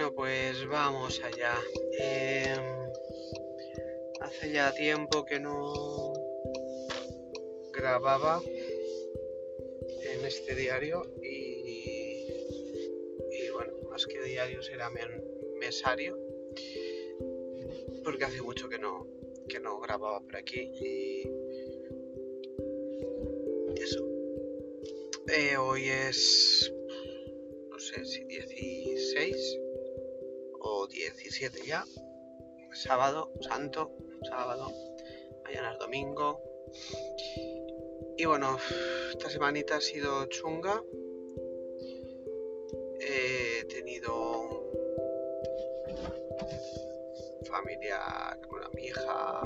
Bueno, pues vamos allá. Em, hace ya tiempo que no grababa en este diario y, bueno, más que diario será mesario porque hace mucho que no, que no grababa por aquí y eso. Eh, hoy es, no sé si 16 o 17 ya, sábado, santo, sábado, mañana es domingo. Y bueno, esta semanita ha sido chunga. He tenido familia, con mi hija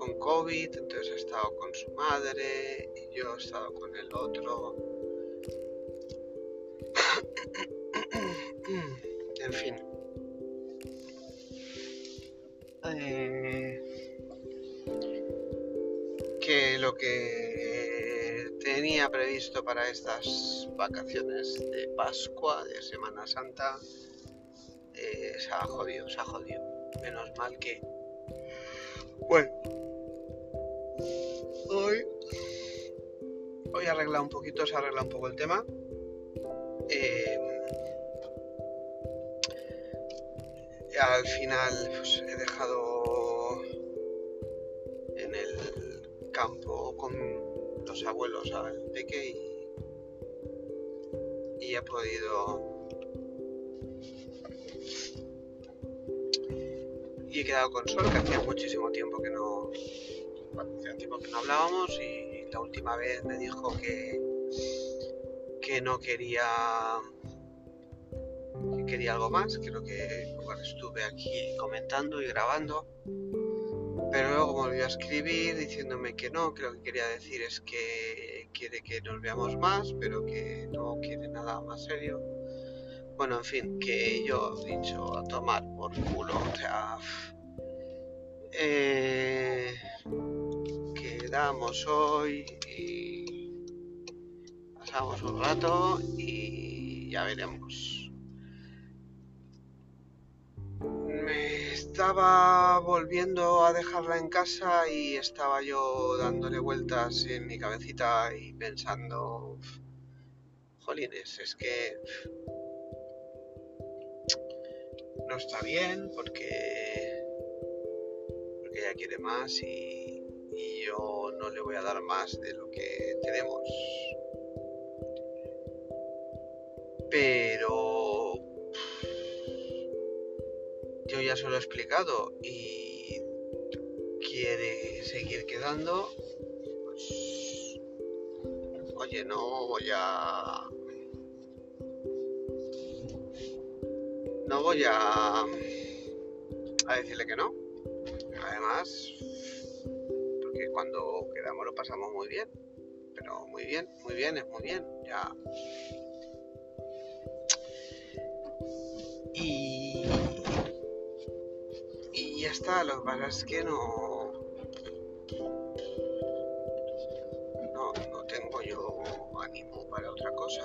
con COVID, entonces he estado con su madre y yo he estado con el otro. Que lo que tenía previsto para estas vacaciones de Pascua, de Semana Santa, eh, se ha jodido, se ha jodido. Menos mal que... Bueno, hoy, hoy arregla un poquito, se arregla un poco el tema. Eh, al final pues, he dejado campo con los abuelos al peque y, y he podido y he quedado con Sol que hacía muchísimo tiempo que no hacía tiempo que no hablábamos y la última vez me dijo que que no quería quería algo más, creo que estuve aquí comentando y grabando, pero luego volvió a escribir diciéndome que no, creo que quería decir es que quiere que nos veamos más, pero que no quiere nada más serio. Bueno, en fin, que yo he dicho a tomar por culo, o sea, eh, quedamos hoy y pasamos un rato y ya veremos. Estaba volviendo a dejarla en casa y estaba yo dándole vueltas en mi cabecita y pensando, jolines, es que no está bien porque, porque ella quiere más y, yo no le voy a dar más de lo que tenemos. Pero ya se lo he explicado y quiere seguir quedando, pues oye, no voy a... No voy a, a decirle que no. Además, porque cuando quedamos lo pasamos muy bien. Pero muy bien, muy bien, es muy bien. Ya. Ya está, lo que pasa es que no, no, no tengo yo ánimo para otra cosa.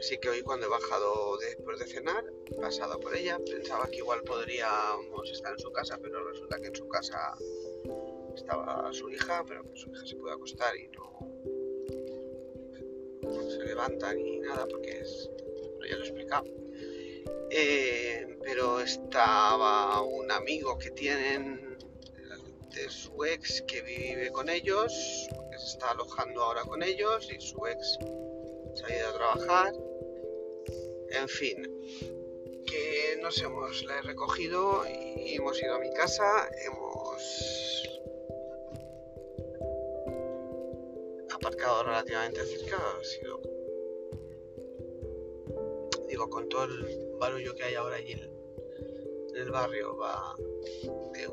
Así que hoy cuando he bajado después de cenar, he pasado por ella, pensaba que igual podríamos estar en su casa, pero resulta que en su casa estaba su hija, pero que su hija se puede acostar y no, se levanta ni nada porque es, pero ya lo he explicado. Eh, pero estaba un amigo que tienen de su ex que vive con ellos, que se está alojando ahora con ellos y su ex se ha ido a trabajar. En fin, que nos hemos, la he recogido y hemos ido a mi casa, hemos aparcado relativamente cerca, ha sido con todo el barullo que hay ahora allí en el barrio va de,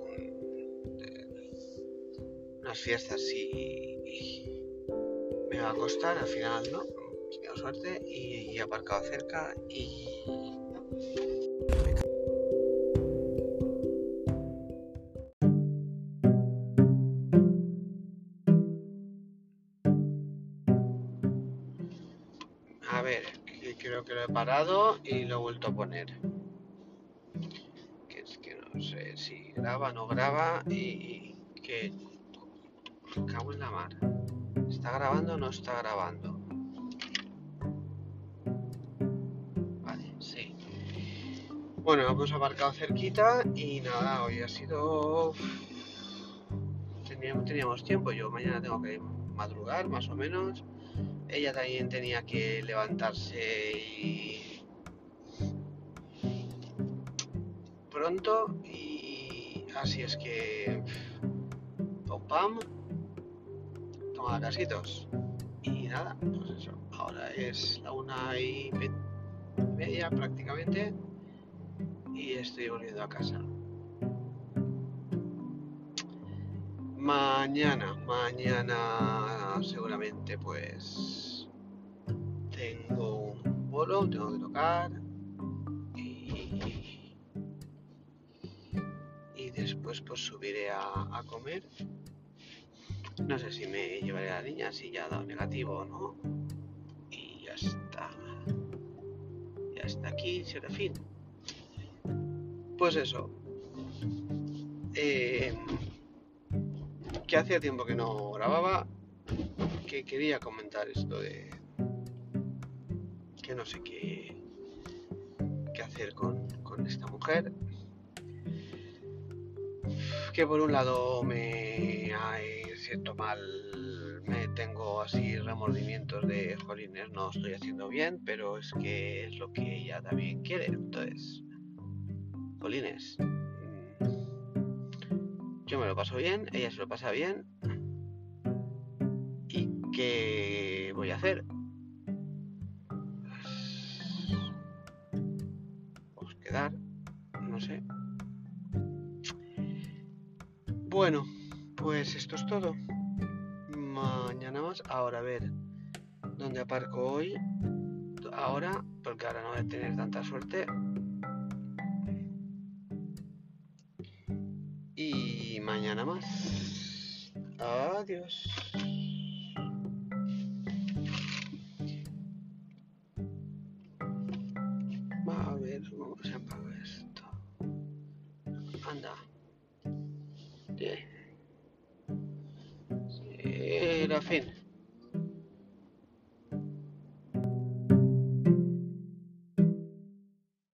unas fiestas y, me va a costar, al final no, tengo suerte y, he aparcado cerca y que lo he parado y lo he vuelto a poner. Que es que no sé si graba, no graba y que cago en la mar. ¿Está grabando o no está grabando? Vale, sí. Bueno, hemos aparcado cerquita y nada, hoy ha sido... Teníamos, teníamos tiempo, yo mañana tengo que madrugar más o menos. Ella también tenía que levantarse y... pronto y así es que... Pam, pam, toma casitos. Y nada, pues eso. Ahora es la una y media prácticamente y estoy volviendo a casa. Mañana, mañana seguramente pues tengo un bolo, tengo que tocar y, y después pues subiré a, a comer no sé si me llevaré a la niña, si ya ha dado negativo o no. Y ya está. Ya está aquí, fin. Pues eso. Eh, que hacía tiempo que no grababa. Que quería comentar esto de. Que no sé qué. qué hacer con, con esta mujer. Que por un lado me siento mal, me tengo así remordimientos de jolines, no estoy haciendo bien, pero es que es lo que ella también quiere. Entonces, jolines, yo me lo paso bien, ella se lo pasa bien. ¿Y qué voy a hacer? Pues quedar, no sé. Bueno. Pues esto es todo. Mañana más. Ahora a ver dónde aparco hoy. Ahora, porque ahora no voy a tener tanta suerte. Mañana más. Adiós. A ver cómo se apaga esto. Anda. Bien. Serafín.